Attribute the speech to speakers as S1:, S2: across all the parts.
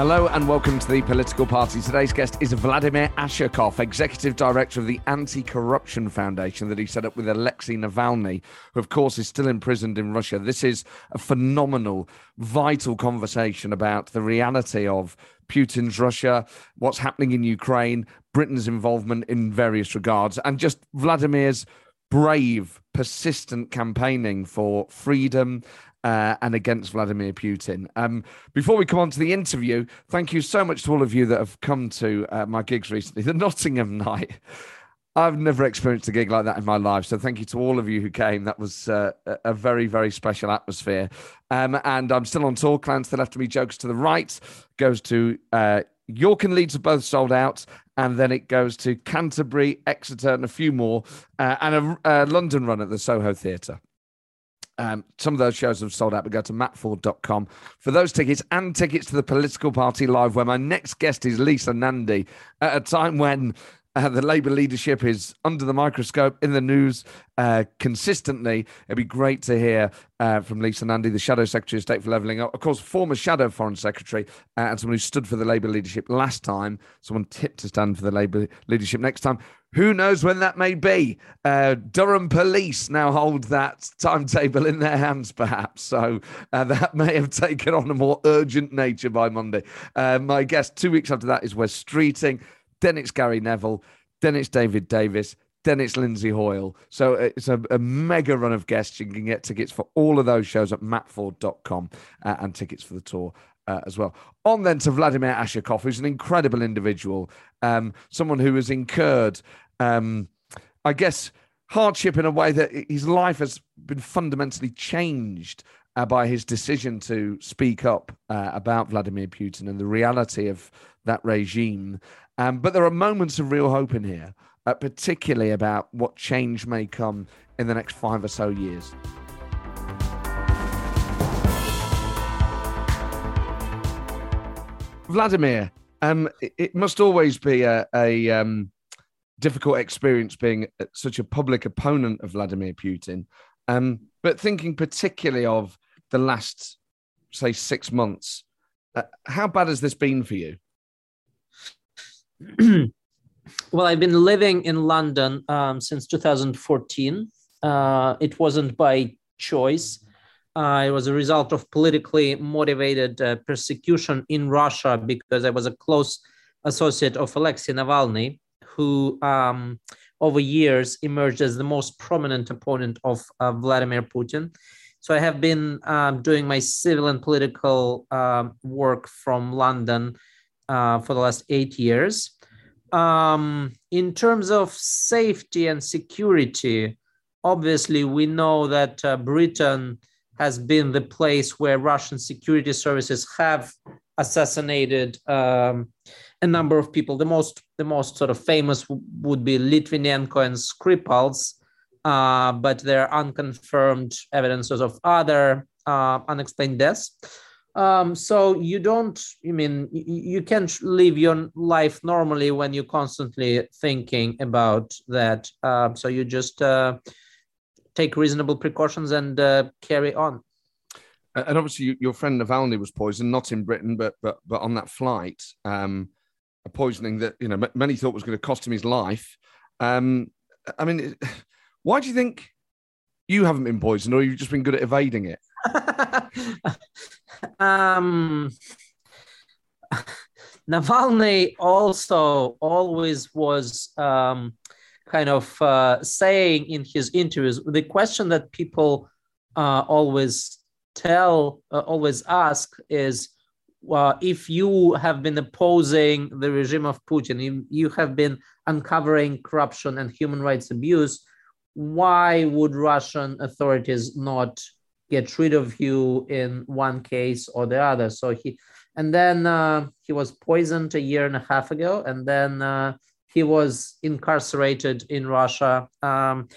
S1: Hello and welcome to the Political Party. Today's guest is Vladimir Ashurkov, Executive Director of the Anti Corruption Foundation that he set up with Alexei Navalny, who, of course, is still imprisoned in Russia. This is a phenomenal, vital conversation about the reality of Putin's Russia, what's happening in Ukraine, Britain's involvement in various regards, and just Vladimir's brave, persistent campaigning for freedom uh, and against Vladimir Putin. Um, before we come on to the interview, thank you so much to all of you that have come to uh, my gigs recently. The Nottingham night. I've never experienced a gig like that in my life. So thank you to all of you who came. That was uh, a very, very special atmosphere. Um, and I'm still on tour. Clowns to the left of me, jokes to the right. Goes to uh, York and Leeds are both sold out. And then it goes to Canterbury, Exeter, and a few more. Uh, and a, a London run at the Soho Theatre. Um, some of those shows have sold out, but go to mattforde.com for those tickets and tickets to the Political Party Live, where my next guest is Lisa Nandy at a time when uh, the Labour leadership is under the microscope in the news uh, consistently. It'd be great to hear uh, from Lisa Nandy, the Shadow Secretary of State for Levelling Up, of course, former Shadow Foreign Secretary, uh, and someone who stood for the Labour leadership last time, someone tipped to stand for the Labour leadership next time. Who knows when that may be? Uh, Durham police now hold that timetable in their hands, perhaps. So uh, that may have taken on a more urgent nature by Monday. Uh, my guest two weeks after that is Wes Streeting. Then it's Gary Neville. Then it's David Davis. Then it's Lindsay Hoyle. So it's a, a, mega run of guests. You can get tickets for all of those shows at mattforde.com uh, and tickets for the tour uh, as well. On then to Vladimir Ashurkov, who's an incredible individual, um, someone who has incurred, um, I guess, hardship in a way that his life has been fundamentally changed uh, by his decision to speak up uh, about Vladimir Putin and the reality of that regime. Um, but there are moments of real hope in here, uh, particularly about what change may come in the next five or so years. Vladimir, um, it, must always be a, a um, difficult experience being such a public opponent of Vladimir Putin. Um, but thinking particularly of the last, say, six months, uh, how bad has this been for you?
S2: well, I've been living in London um, since 2014. Uh, it wasn't by choice. Uh, it was a result of politically motivated uh, persecution in Russia because I was a close associate of Alexei Navalny, who um, over years emerged as the most prominent opponent of uh, Vladimir Putin. So I have been um, doing my civil and political um, work from London uh, for the last eight years. Um, in terms of safety and security, obviously we know that uh, Britain has been the place where Russian security services have assassinated um, a number of people. The most the most sort of famous w- would be Litvinenko and Skripals, uh, but there are unconfirmed evidences of other uh, unexplained deaths. Um, so you don't, I mean, you can't live your life normally when you're constantly thinking about that. Uh, so you just uh, take reasonable precautions and uh, carry on.
S1: And obviously, your friend Navalny was poisoned, not in Britain, but but but on that flight, um, a poisoning that you know many thought was going to cost him his life. Um, I mean, why do you think you haven't been poisoned, or you've just been good at evading it?
S2: um, Navalny also always was um, kind of uh, saying in his interviews the question that people uh, always tell uh, always ask is uh, if you have been opposing the regime of Putin, you, you have been uncovering corruption and human rights abuse, why would Russian authorities not get rid of you in one case or the other? So he, and then uh, he was poisoned a year and a half ago, and then uh, he was incarcerated in Russia. Um,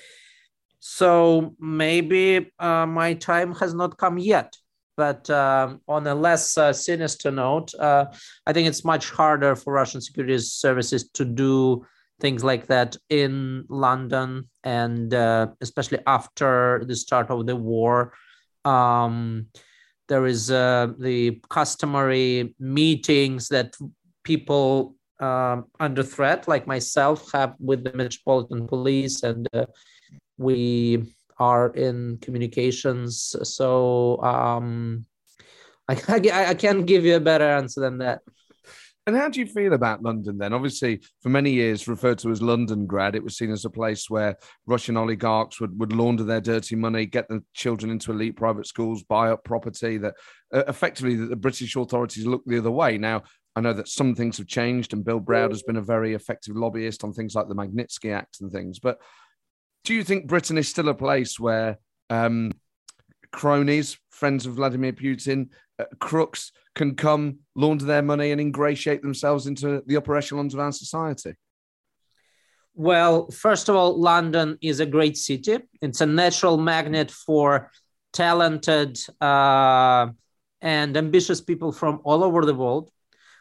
S2: so maybe uh, my time has not come yet. But um, on a less uh, sinister note, uh, I think it's much harder for Russian security services to do things like that in London, and uh, especially after the start of the war. Um, there is uh, the customary meetings that people um, under threat, like myself, have with the Metropolitan Police, and uh, we are in communications. So um, I, I, I can't give you a better answer than that.
S1: And how do you feel about London then? Obviously, for many years referred to as London grad, it was seen as a place where Russian oligarchs would, would launder their dirty money, get the children into elite private schools, buy up property. That uh, effectively that the British authorities look the other way. Now, I know that some things have changed, and Bill Browder has been a very effective lobbyist on things like the Magnitsky Act and things. But do you think Britain is still a place where um, cronies, friends of Vladimir Putin, uh, crooks can come, launder their money, and ingratiate themselves into the upper echelons of our society?
S2: Well, first of all, London is a great city. It's a natural magnet for talented uh, and ambitious people from all over the world.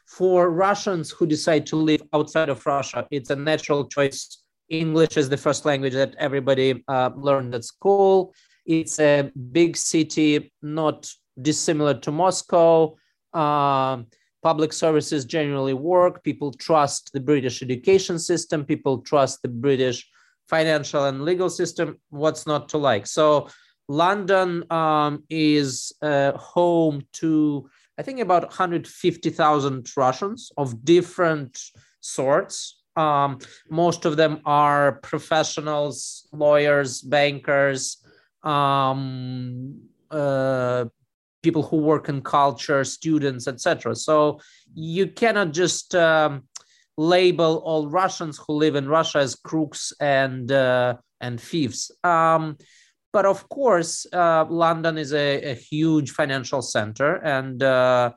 S2: For Russians who decide to live outside of Russia, it's a natural choice. English is the first language that everybody uh, learned at school. It's a big city, not dissimilar to Moscow. Uh, public services generally work. People trust the British education system. People trust the British financial and legal system. What's not to like? So London um, is uh, home to, I think, about 150,000 Russians of different sorts. Um, most of them are professionals, lawyers, bankers, um, uh, people who work in culture, students, etc. So you cannot just um, label all Russians who live in Russia as crooks and uh, and thieves. Um, but of course, uh, London is a, a, huge financial center, and uh,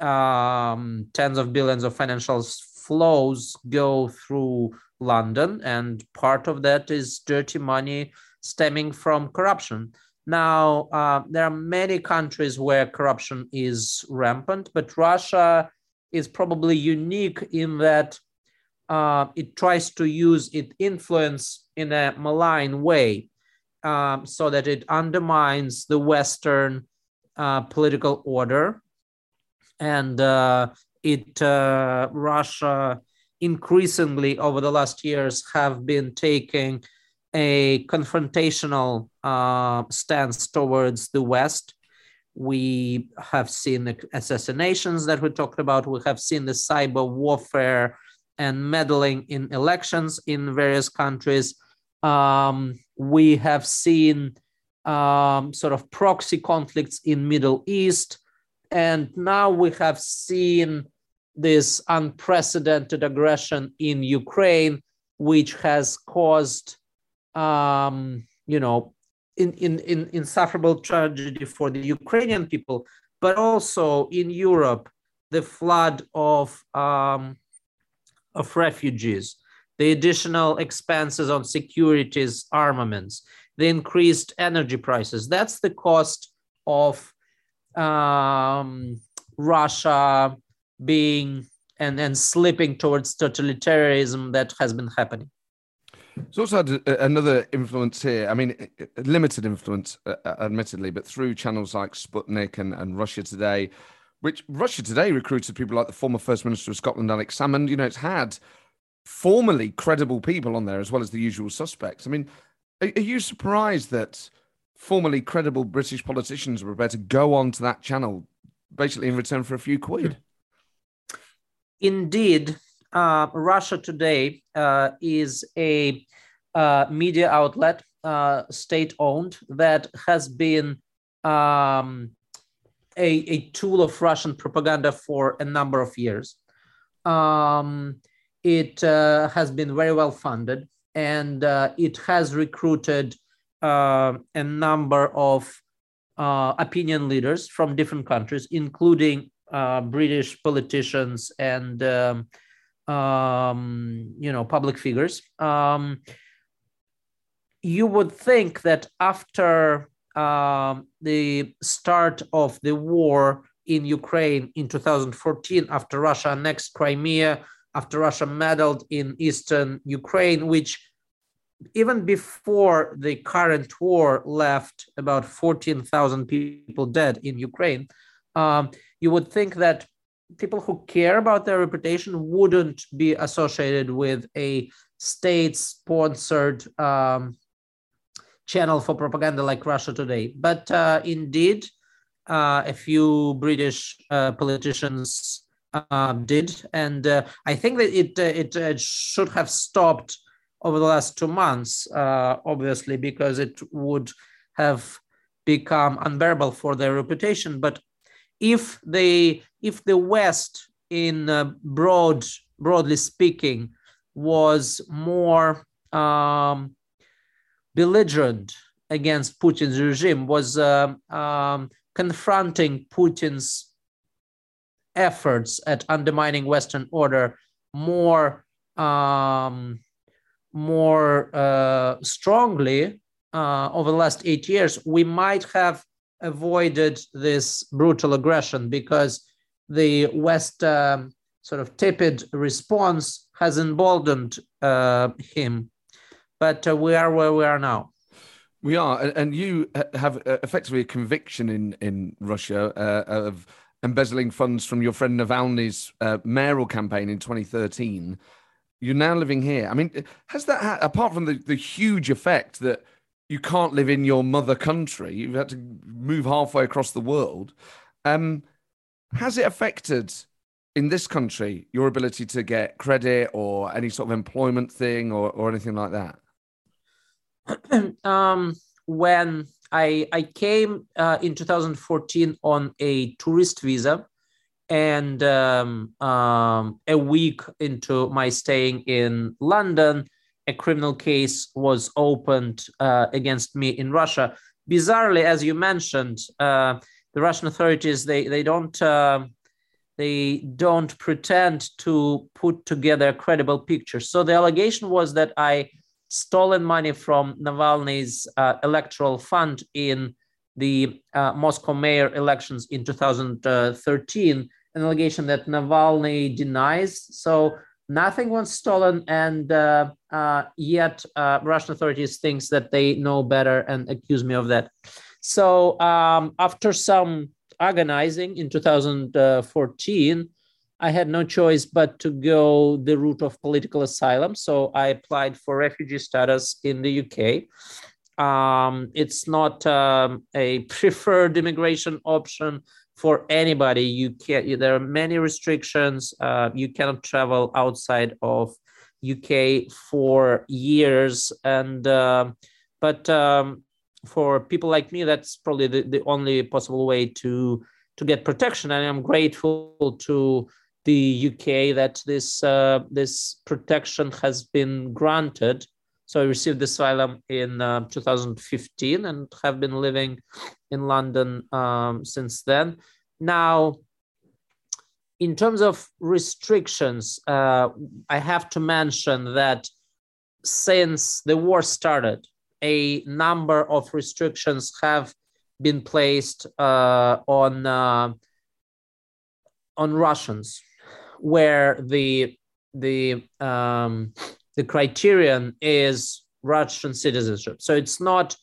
S2: um, tens of billions of financial flows go through London, and part of that is dirty money stemming from corruption. Now, uh, there are many countries where corruption is rampant, but Russia is probably unique in that uh, it tries to use its influence in a malign way um, so that it undermines the Western uh, political order. And uh, it uh, Russia increasingly over the last years have been taking a confrontational uh, stance towards the West. We have seen the assassinations that we talked about. We have seen the cyber warfare and meddling in elections in various countries. Um, we have seen um, sort of proxy conflicts in Middle East, and now we have seen this unprecedented aggression in Ukraine, which has caused um, you know, in, in, in insufferable tragedy for the Ukrainian people, but also in Europe, the flood of, um, of refugees, the additional expenses on securities, armaments, the increased energy prices. That's the cost of um, Russia being and, and slipping towards totalitarianism that has been happening.
S1: It's also had another influence here. I mean, limited influence, uh, uh, admittedly, but through channels like Sputnik and, and Russia Today, which Russia Today recruited people like the former First Minister of Scotland, Alex Salmond. You know, it's had formerly credible people on there as well as the usual suspects. I mean, are, are you surprised that formerly credible British politicians were prepared to go on to that channel basically in return for a few quid?
S2: Indeed, uh, Russia Today uh, is a uh, media outlet, uh, state owned, that has been um, a, a tool of Russian propaganda for a number of years. Um, it uh, has been very well funded and uh, it has recruited a number of opinion leaders from different countries, including uh, British politicians and um, um, you know public figures. Um, you would think that after um, the start of the war in Ukraine in 2014, after Russia annexed Crimea, after Russia meddled in eastern Ukraine, which even before the current war left about 14,000 people dead in Ukraine, um, you would think that people who care about their reputation wouldn't be associated with a state sponsored um, channel for propaganda like Russia Today. But uh, indeed, uh, a few British uh, politicians uh, did, and uh, I think that it uh, it should have stopped over the last two months, obviously, because it would have become unbearable for their reputation. But if they if the West, in broad broadly speaking, was more um, belligerent against Putin's regime, was uh, um, confronting Putin's efforts at undermining Western order more um, more uh, strongly uh, over the last eight years, we might have avoided this brutal aggression because the West um, sort of tepid response has emboldened uh, him but uh, we are where we are now.
S1: We are, and you have uh, effectively a conviction in in Russia uh, of embezzling funds from your friend Navalny's uh, mayoral campaign in 2013. You're now living here. I mean, has that apart from the, the huge effect that you can't live in your mother country, you've had to move halfway across the world. Um, has it affected in this country your ability to get credit or any sort of employment thing or, or anything like that?
S2: um, when I, I came uh, in 2014 on a tourist visa, and um, um, a week into my staying in London, a criminal case was opened uh, against me in Russia. Bizarrely, as you mentioned, uh, the Russian authorities they they don't uh, they don't pretend to put together a credible picture. So the allegation was that I stolen money from Navalny's uh, electoral fund in the uh, Moscow mayor elections in 2013, an allegation that Navalny denies. So nothing was stolen, and uh, uh yet uh, Russian authorities thinks that they know better and accuse me of that. So um, after some agonizing in 2014, I had no choice but to go the route of political asylum. So I applied for refugee status in the UK. Um, it's not um, a preferred immigration option for anybody. You can't. There are many restrictions. Uh, you cannot travel outside of UK for years, and uh, but um, for people like me, that's probably the, the only possible way to to get protection. And I'm grateful to the UK that this uh, this protection has been granted. So I received asylum in uh, 2015 and have been living in London um, since then. Now, in terms of restrictions, uh, I have to mention that since the war started, a number of restrictions have been placed uh, on uh, on Russians where the the um, the criterion is Russian citizenship. So it's not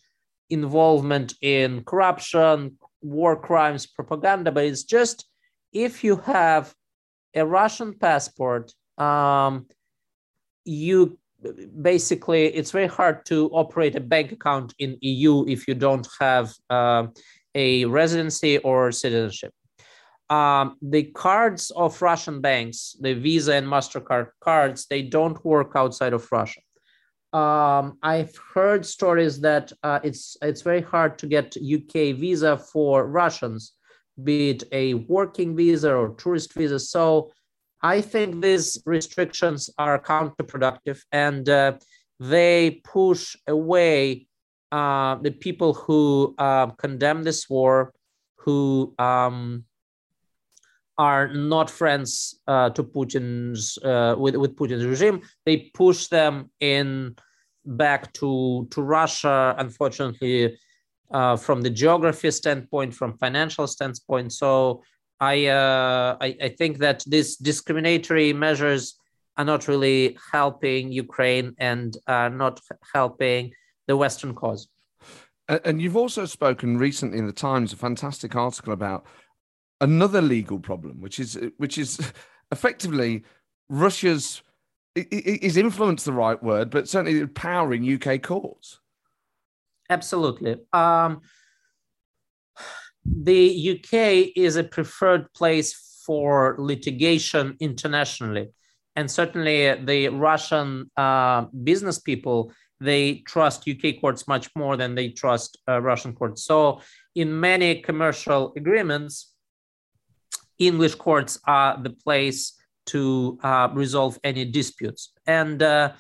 S2: involvement in corruption, war crimes, propaganda, but it's just if you have a Russian passport, um, you basically it's very hard to operate a bank account in EU if you don't have uh, a residency or citizenship um, the cards of Russian banks, the Visa and MasterCard cards, they don't work outside of Russia. Um, I've heard stories that uh, it's it's very hard to get UK visa for Russians be it a working visa or tourist visa. So I think these restrictions are counterproductive and uh, they push away uh, the people who uh, condemn this war, who um, are not friends uh, to Putin's uh, with with Putin's regime. They push them in back to to Russia. Unfortunately, uh, from the geography standpoint, from financial standpoint. So I, uh, I, I think that these discriminatory measures are not really helping Ukraine and are not helping the Western cause.
S1: And you've also spoken recently in the Times, a fantastic article about another legal problem, which is which is effectively Russia's is influence the right word, but certainly power in UK courts.
S2: Absolutely. Um, the UK is a preferred place for litigation internationally. And certainly the Russian uh, business people, they trust UK courts much more than they trust uh, Russian courts. So in many commercial agreements, English courts are the place to uh, resolve any disputes. And uh,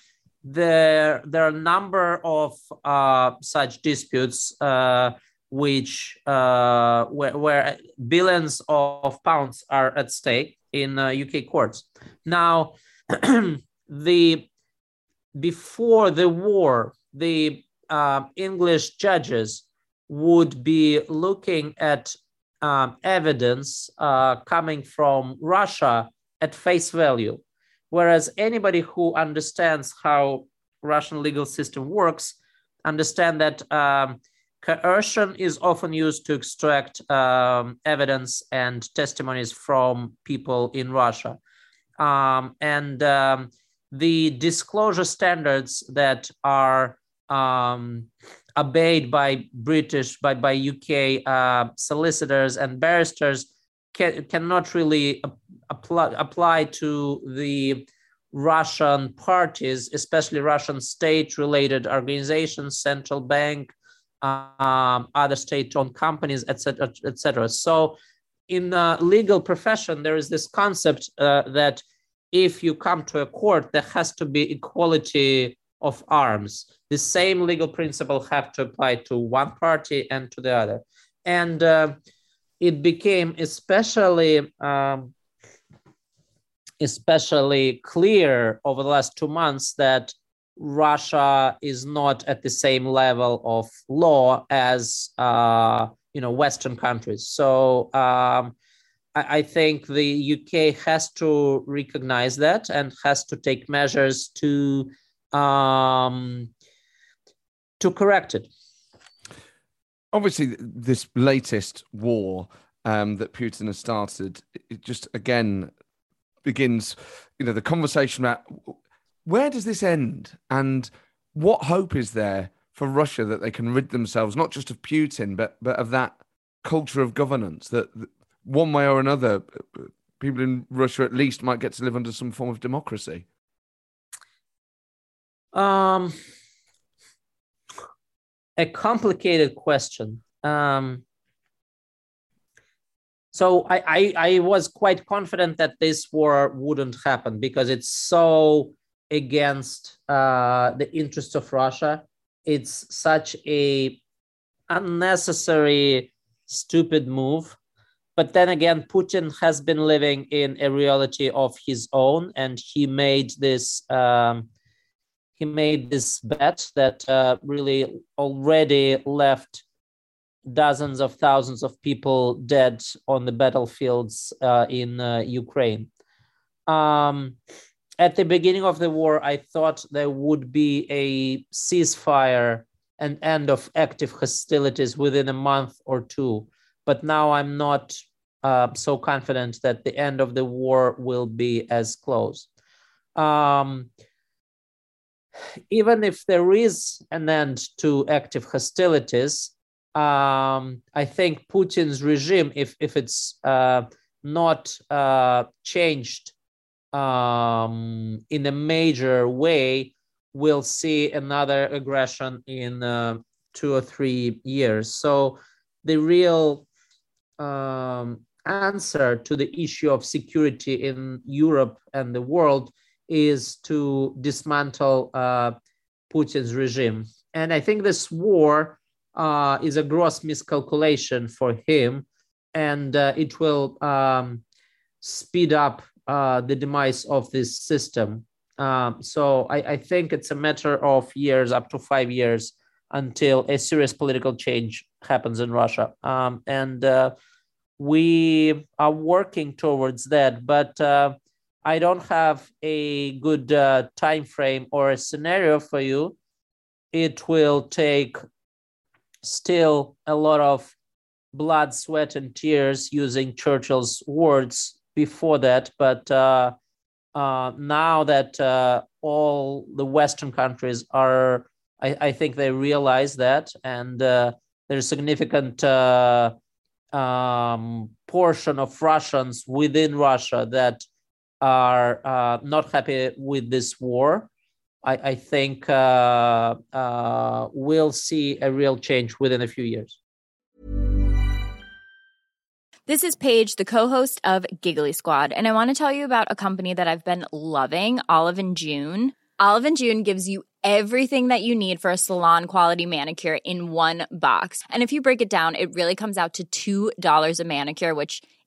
S2: there, there are a number of uh, such disputes uh, which uh, where, where, billions of pounds are at stake in UK uh, courts. Now, the before the war, the English judges would be looking at um, evidence uh, coming from Russia at face value, whereas anybody who understands how Russian legal system works understand that um, Coercion is often used to extract um, evidence and testimonies from people in Russia. Um, and um, the disclosure standards that are um, obeyed by British, by, by UK uh, solicitors and barristers can, cannot really apply, apply to the Russian parties, especially Russian state related organizations, central bank, um, other state-owned companies, etc., etc. So, in the legal profession, there is this concept uh, that if you come to a court, there has to be equality of arms. The same legal principle have to apply to one party and to the other, and uh, it became especially um, especially clear over the last two months that Russia is not at the same level of law as uh, you know Western countries. So um, I, I, think the UK has to recognize that and has to take measures to um, to correct it.
S1: Obviously, this latest war um, that Putin has started, it just again begins, you know, the conversation about where does this end? And what hope is there for Russia that they can rid themselves not just of Putin, but but of that culture of governance that, one way or another, people in Russia at least might get to live under some form of democracy?
S2: Um, a complicated question. Um, so I, I, I was quite confident that this war wouldn't happen because it's so against uh, the interests of Russia. It's such a unnecessary, stupid move. But then again, Putin has been living in a reality of his own, and he made this um, he made this bet that uh, really already left dozens of thousands of people dead on the battlefields uh, in uh, Ukraine. Um, at the beginning of the war, I thought there would be a ceasefire and end of active hostilities within a month or two. But now I'm not uh, so confident that the end of the war will be as close. Um, even if there is an end to active hostilities, um, I think Putin's regime, if if it's uh, not uh, changed um, in a major way, we'll see another aggression in uh, two or three years. So the real um, answer to the issue of security in Europe and the world is to dismantle uh, Putin's regime. And I think this war uh, is a gross miscalculation for him, and uh, it will um, speed up uh, the demise of this system. Um, so I, I, think it's a matter of years, up to five years, until a serious political change happens in Russia. Um, and uh, we are working towards that, but uh, I don't have a good uh, time frame or a scenario for you. It will take still a lot of blood, sweat, and tears, using Churchill's words before that. But uh, uh, now that uh, all the Western countries are, I, I think they realize that, and uh, there's a significant uh, um, portion of Russians within Russia that are uh, not happy with this war. I, I think uh, uh, we'll see a real change within a few years.
S3: This is Paige, the co-host of Giggly Squad, and I want to tell you about a company that I've been loving, Olive and June. Olive and June gives you everything that you need for a salon quality manicure in one box. And if you break it down, it really comes out to $2 a manicure, which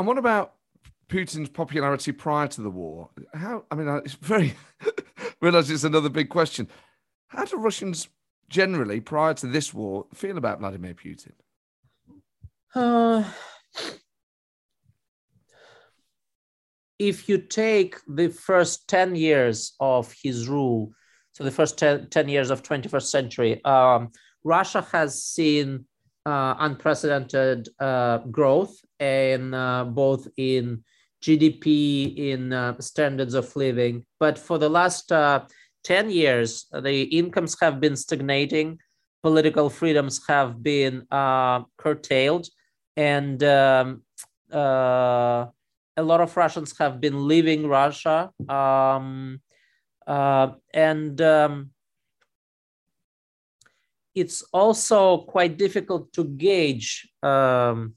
S1: And what about Putin's popularity prior to the war? How? I mean, it's very. realize it's another big question. How do Russians generally, prior to this war, feel about Vladimir Putin? Uh,
S2: if you take the first 10 years of his rule, so the first 10, 10 years of 21st century, um, Russia has seen uh, unprecedented uh, growth and uh, both in GDP, in uh, standards of living. But for the last uh, 10 years, the incomes have been stagnating, political freedoms have been uh, curtailed, and um, uh, a lot of Russians have been leaving Russia. Um, uh, and um, it's also quite difficult to gauge um,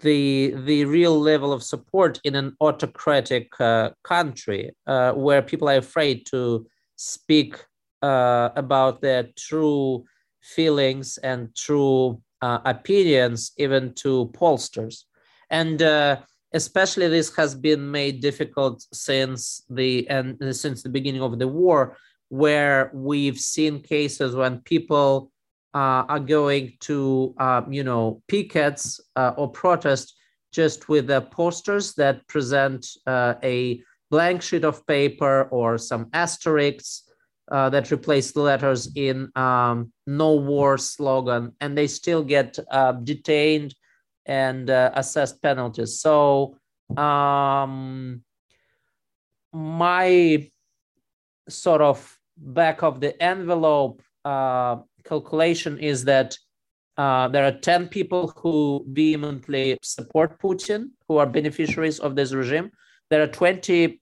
S2: the the real level of support in an autocratic uh, country uh, where people are afraid to speak uh, about their true feelings and true uh, opinions even to pollsters. And uh, especially this has been made difficult since the and since the beginning of the war where we've seen cases when people uh, are going to, um, you know, pickets uh, or protest just with the posters that present uh, a blank sheet of paper or some asterisks uh, that replace the letters in um, no war slogan, and they still get uh, detained and uh, assessed penalties. So um, my sort of back of the envelope uh, calculation is that uh, there are 10 people who vehemently support Putin, who are beneficiaries of this regime. There are 20%,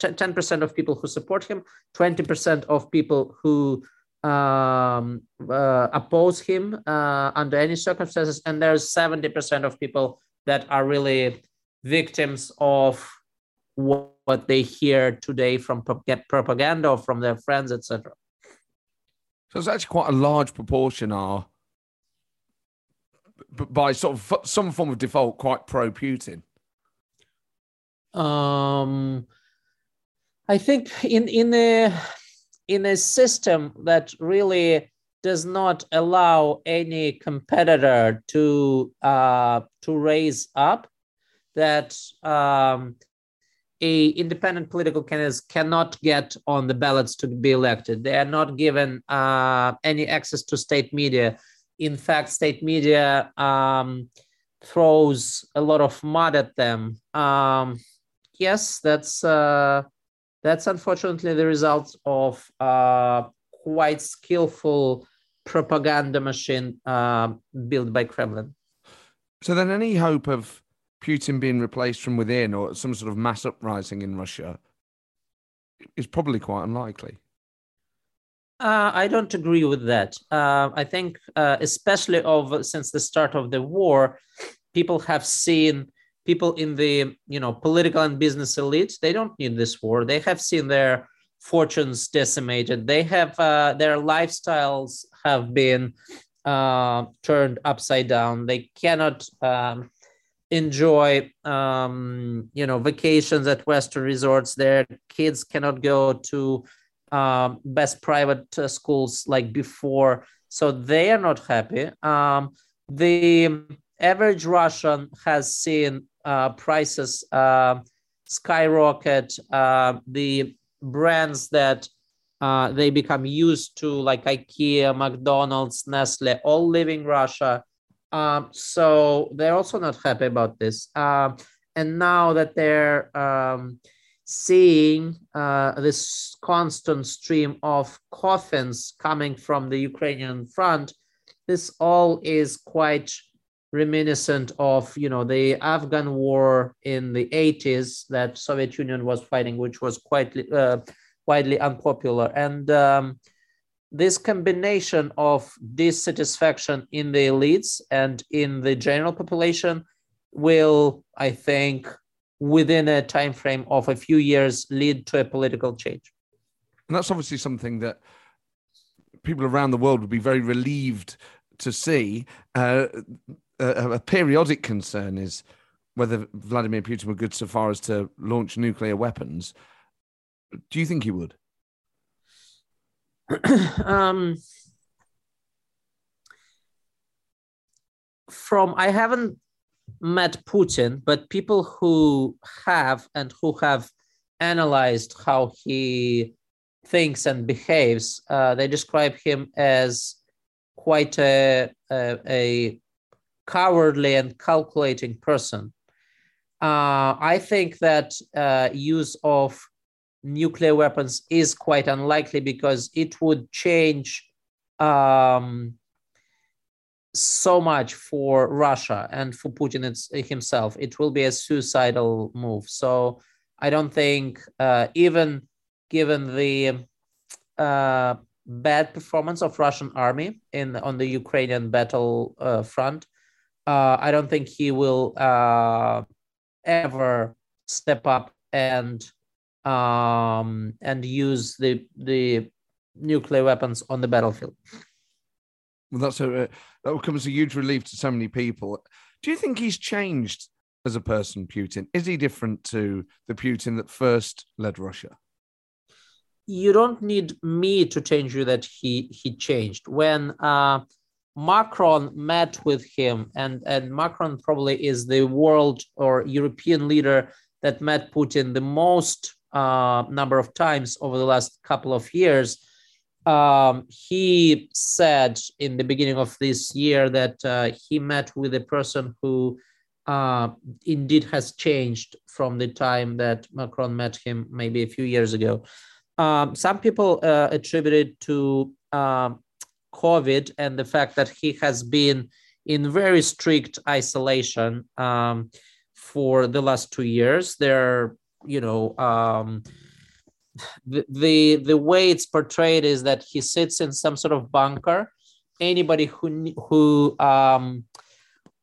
S2: 10% of people who support him, 20% of people who um, uh, oppose him uh, under any circumstances, and there's 70% of people that are really victims of what they hear today from propaganda or from their friends, etc.
S1: So it's actually quite a large proportion are, by sort of some form of default, quite pro Putin.
S2: Um, I think in in a in a system that really does not allow any competitor to uh, to raise up, that um, a independent political candidates cannot get on the ballots to be elected. They are not given uh, any access to state media. In fact, state media um, throws a lot of mud at them. Um, yes, that's uh, that's unfortunately the result of uh, quite skillful propaganda machine uh, built by Kremlin.
S1: So then, any hope of Putin being replaced from within or some sort of mass uprising in Russia is probably quite unlikely.
S2: Uh, I don't agree with that. Uh, I think, uh, especially of since the start of the war, people have seen people in the you know political and business elite. They don't need this war. They have seen their fortunes decimated. They have uh, their lifestyles have been uh, turned upside down. They cannot um, enjoy um, you know vacations at western resorts. Their kids cannot go to um, best private uh, schools like before so they are not happy. Um, the average russian has seen uh, prices uh, skyrocket uh, the brands that uh, they become used to like ikea mcdonald's nestle all leaving russia um, so they're also not happy about this. Um, and now that they're um, seeing uh, this constant stream of coffins coming from the Ukrainian front, this all is quite reminiscent of you know the Afghan war in the 80s that Soviet Union was fighting, which was quite uh, widely unpopular. And um, this combination of dissatisfaction in the elites and in the general population will, I think, within a time frame of a few years, lead to a political change.
S1: And that's obviously something that people around the world would be very relieved to see. Uh, a, a periodic concern is whether Vladimir Putin would go so far as to launch nuclear weapons. Do you think he would?
S2: um, from I haven't met Putin, but people who have and who have analyzed how he thinks and behaves, uh, they describe him as quite a, a, a cowardly and calculating person. Uh, I think that uh, use of nuclear weapons is quite unlikely because it would change um, so much for Russia and for Putin himself. It will be a suicidal move. So I don't think, uh, even given the uh, bad performance of Russian army in on the Ukrainian battle uh, front, uh, I don't think he will uh, ever step up and um, and use the the nuclear weapons on the battlefield.
S1: Well, that's a uh, that will come as a huge relief to so many people. Do you think he's changed as a person, Putin? Is he different to the Putin that first led Russia?
S2: You don't need me to change you that he he changed when. Uh, Macron met with him, and, and Macron probably is the world or European leader that met Putin the most uh, number of times over the last couple of years. Um, he said in the beginning of this year that uh, he met with a person who uh, indeed has changed from the time that Macron met him maybe a few years ago. Um, some people uh, attribute it to um, COVID and the fact that he has been in very strict isolation um, for the last two years. There you know um, the, the the way it's portrayed is that he sits in some sort of bunker. Anybody who who um,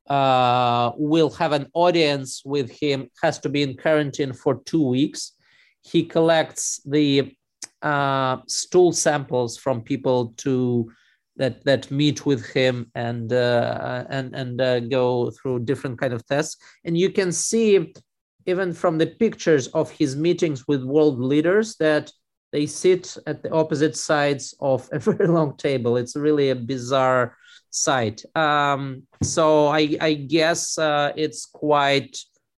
S2: uh, will have an audience with him has to be in quarantine for two weeks. He collects the uh, stool samples from people to that that meet with him and uh, and and uh, go through different kind of tests. And you can see even from the pictures of his meetings with world leaders that they sit at the opposite sides of a very long table it's really a bizarre sight um, so i i guess uh, it's quite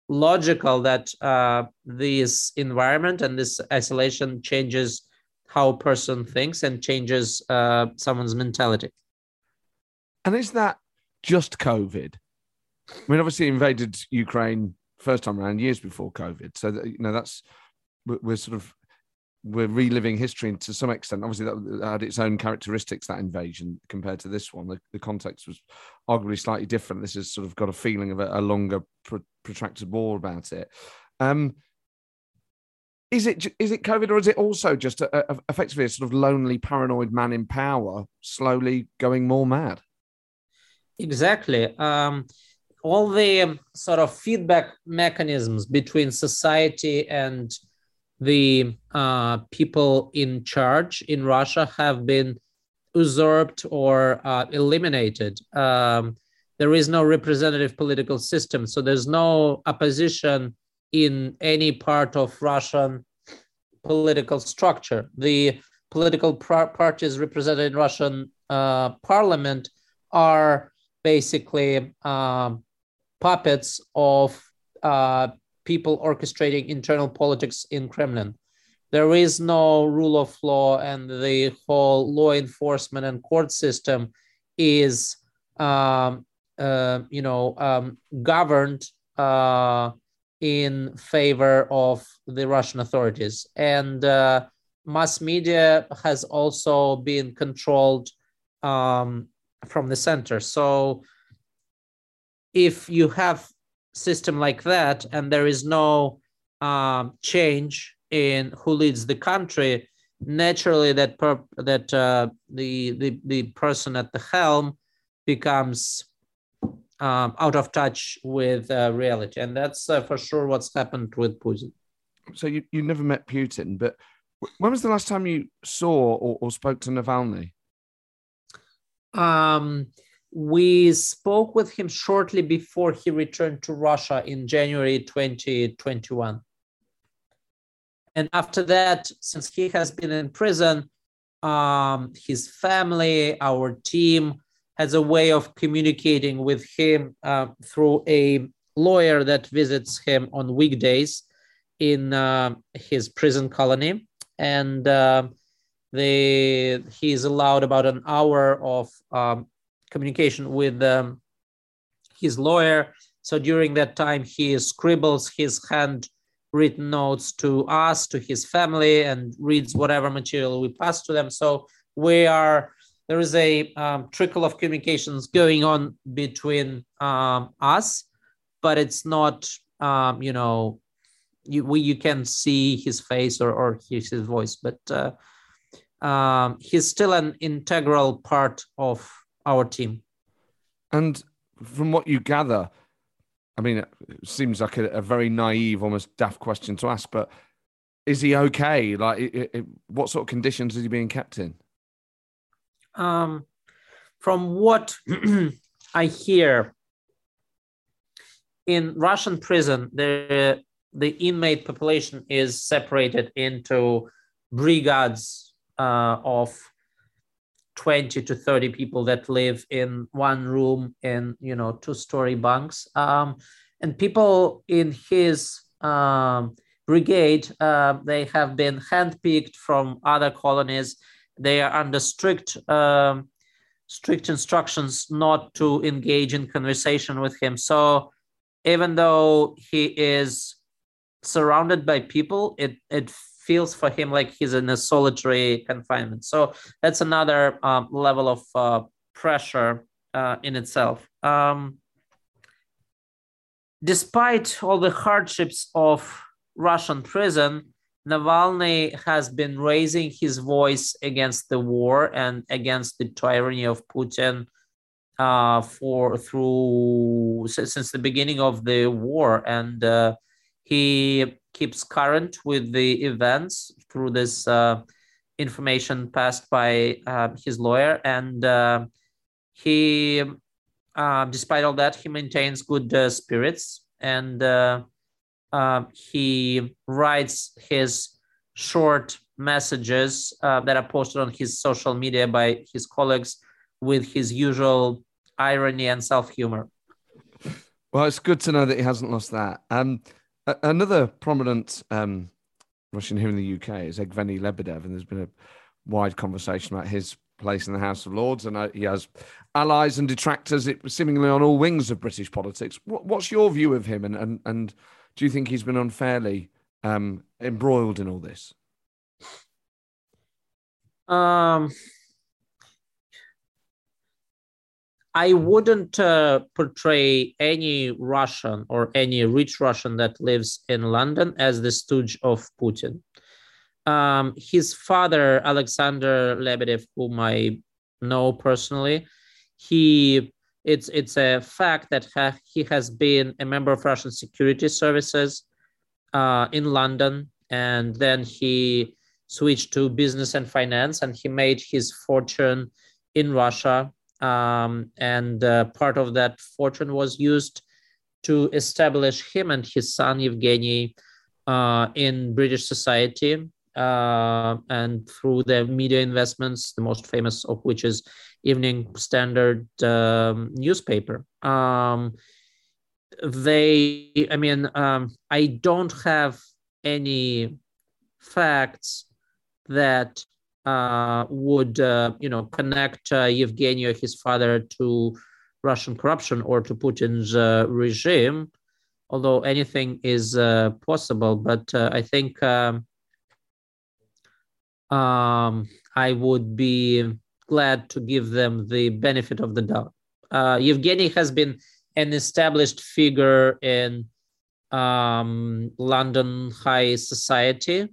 S2: logical that uh, this environment and this isolation changes how a person thinks and changes uh, someone's mentality.
S1: And is that just COVID? I mean, obviously, invaded Ukraine first time around years before COVID. So that, you know, that's we're sort of we're reliving history and to some extent. Obviously, that had its own characteristics that invasion compared to this one. The, the context was arguably slightly different. This has sort of got a feeling of a, a longer, protracted war about it. Um, is it is it COVID or is it also just a, a, effectively a sort of lonely, paranoid man in power, slowly going more mad?
S2: Exactly. Um, all the um, sort of feedback mechanisms between society and the uh, people in charge in Russia have been usurped or uh, eliminated. Um, there is no representative political system, so there's no opposition in any part of Russian political structure. The political parties represented in Russian uh, parliament are basically uh, puppets of uh, people orchestrating internal politics in Kremlin. There is no rule of law, and the whole law enforcement and court system is, um, uh, you know, um, governed uh, in favor of the Russian authorities. And uh, mass media has also been controlled um, from the center. So if you have system like that and there is no um, change in who leads the country, naturally that per- that uh, the, the the person at the helm becomes um, out of touch with uh, reality. And that's uh, for sure what's happened with Putin.
S1: So you, you never met Putin, but when was the last time you saw or, or spoke to Navalny?
S2: Um, we spoke with him shortly before he returned to Russia in January 2021. And after that, since he has been in prison, um, his family, our team, has a way of communicating with him uh, through a lawyer that visits him on weekdays in uh, his prison colony and uh, they he is allowed about an hour of um, communication with um, his lawyer. So during that time he scribbles his handwritten notes to us to his family and reads whatever material we pass to them. So we are there is a um, trickle of communications going on between um, us, but it's not, um, you know, you we you can see his face or or hear his voice, but uh, um, he's still an integral part of our team.
S1: And from what you gather, I mean, it seems like a, a very naive, almost daft question to ask, but is he okay? Like, it, it, what sort of conditions is he being kept in?
S2: um, from what I hear, in Russian prison, the the inmate population is separated into brigades uh, of 20 to 30 people that live in one room in you know two story bunks um, and people in his um, brigade uh, they have been handpicked from other colonies they are under strict um, strict instructions not to engage in conversation with him. So even though he is surrounded by people, it it feels for him like he's in a solitary confinement. So that's another um, level of uh, pressure uh, in itself. Um, despite all the hardships of Russian prison, Navalny has been raising his voice against the war and against the tyranny of Putin uh, for through since the beginning of the war, and uh, he keeps current with the events through this uh, information passed by uh, his lawyer, and uh, he, uh, despite all that, he maintains good uh, spirits, and uh, uh, he writes his short messages that are posted on his social media by his colleagues with his usual irony and self humor.
S1: Well, it's good to know that he hasn't lost that. Um, another prominent um, Russian here in the UK is Evgeny Lebedev, and there's been a wide conversation about his place in the House of Lords, and uh, he has allies and detractors seemingly on all wings of British politics. What's your view of him, and and, and do you think he's been unfairly um, embroiled in all this?
S2: Um, I wouldn't uh, portray any Russian or any rich Russian that lives in London as the stooge of Putin. Um, his father, Alexander Lebedev, whom I know personally, he it's it's a fact that ha- he has been a member of Russian security services uh, in London, and then he switched to business and finance, and he made his fortune in Russia um, and uh, part of that fortune was used to establish him and his son Evgeny uh, in British society uh, and through their media investments, the most famous of which is Evening Standard um, newspaper. Um, they, I mean, um, I don't have any facts that uh, would uh, you know connect uh, Yevgeny, his father, to Russian corruption or to Putin's uh, regime. Although anything is uh, possible, but uh, I think um, um, I would be glad to give them the benefit of the doubt. Yevgeny has been an established figure in um, London high society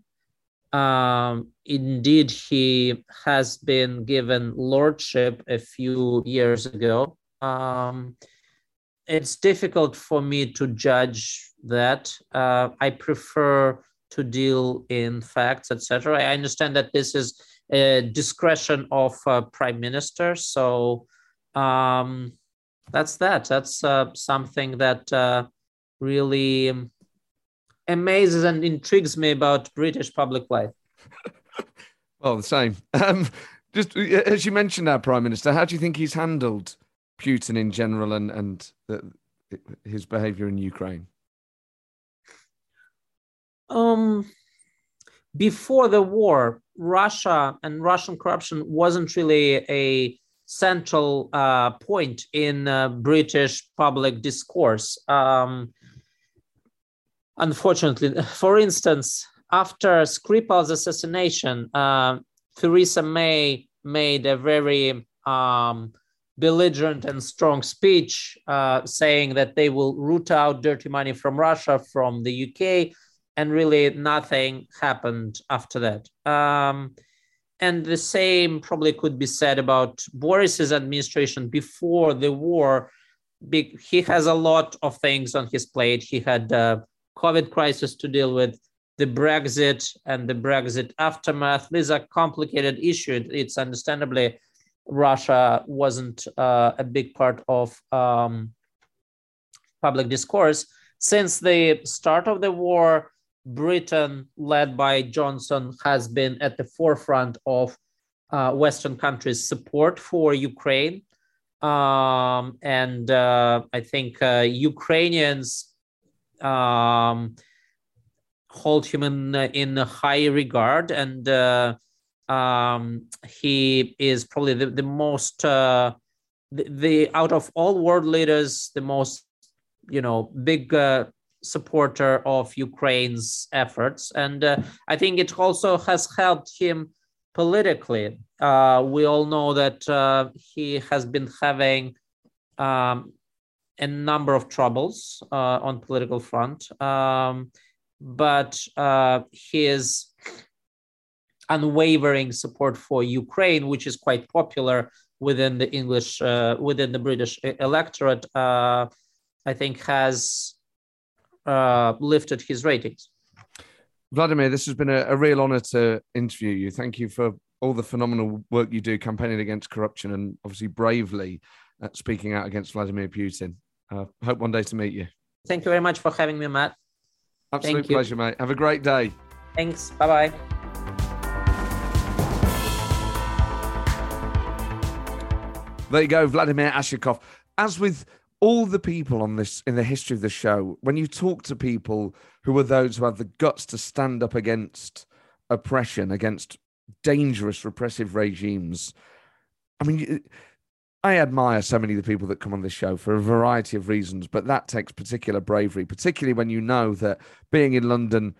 S2: um, indeed, he has been given lordship a few years ago. Um, it's difficult for me to judge that. Uh, I prefer to deal in facts, etc. I understand that this is a discretion of prime minister. So um, that's that. That's uh, something that uh, really amazes and intrigues me about British public life.
S1: well, the same. Um, just as you mentioned, our prime minister, how do you think he's handled Putin in general and and the, his behaviour in Ukraine?
S2: Um, before the war, Russia and Russian corruption wasn't really a central uh, point in uh, British public discourse. Um, unfortunately. For instance, after Skripal's assassination, uh, Theresa May made a very um, belligerent and strong speech uh, saying that they will root out dirty money from Russia, from the UK, and really nothing happened after that. Um, and the same probably could be said about Boris's administration before the war. He has a lot of things on his plate. He had uh, COVID crisis to deal with, the Brexit and the Brexit aftermath. These are complicated issues. It's understandably Russia wasn't uh, a big part of um, public discourse. Since the start of the war, Britain, led by Johnson, has been at the forefront of uh, Western countries' support for Ukraine. Um, and uh, I think uh, Ukrainians um, hold him in, in high regard and uh, um, he is probably the, the most uh, the, the, out of all world leaders the most you know big uh, supporter of ukraine's efforts. And uh, i think it also has helped him politically. Uh, we all know that uh, he has been having um, a number of troubles on political front, um, but uh, his unwavering support for Ukraine, which is quite popular within the English, uh, within the British electorate, uh, I think has uh, lifted his ratings.
S1: Vladimir, this has been a, a real honor to interview you. Thank you for all the phenomenal work you do campaigning against corruption and obviously bravely uh, speaking out against Vladimir Putin. Uh, hope one day to meet you.
S2: Thank you very much for having me, Matt.
S1: Absolute pleasure, mate. Have a great day.
S2: Thanks. Bye bye.
S1: There you go, Vladimir Ashurkov. As with all the people on this in the history of the show, when you talk to people who are those who have the guts to stand up against oppression, against dangerous repressive regimes, I mean, I admire so many of the people that come on this show for a variety of reasons, but that takes particular bravery, particularly when you know that being in London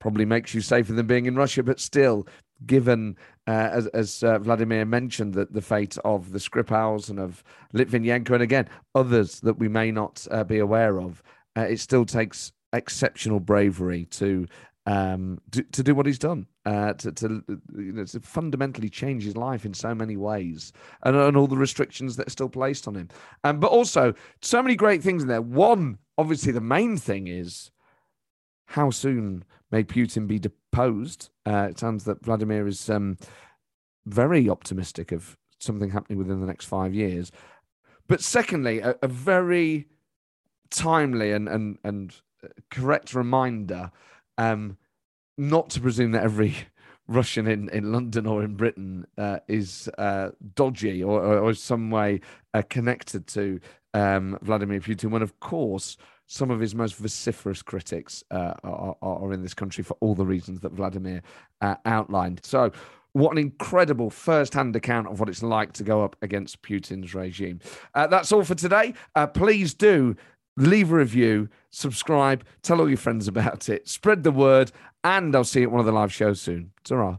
S1: probably makes you safer than being in Russia, but still, given uh, as, as uh, Vladimir mentioned, that the fate of the Skripals and of Litvinenko, and again others that we may not uh, be aware of, uh, it still takes exceptional bravery to um, to, to do what he's done, uh, to, to, you know, to fundamentally change his life in so many ways, and, and all the restrictions that are still placed on him. Um, but also, so many great things in there. One, obviously, the main thing is how soon may Putin be deposed? Uh, it sounds that Vladimir is um, very optimistic of something happening within the next five years. But secondly, a, a very timely and and and correct reminder um, not to presume that every Russian in, in London or in Britain uh, is uh, dodgy or, or, or some way uh, connected to um, Vladimir Putin, when of course some of his most vociferous critics uh, are, are, in this country for all the reasons that Vladimir uh, outlined. So, what an incredible first hand account of what it's like to go up against Putin's regime. Uh, that's all for today. Uh, please do leave a review, subscribe, tell all your friends about it, spread the word, and I'll see you at one of the live shows soon. ta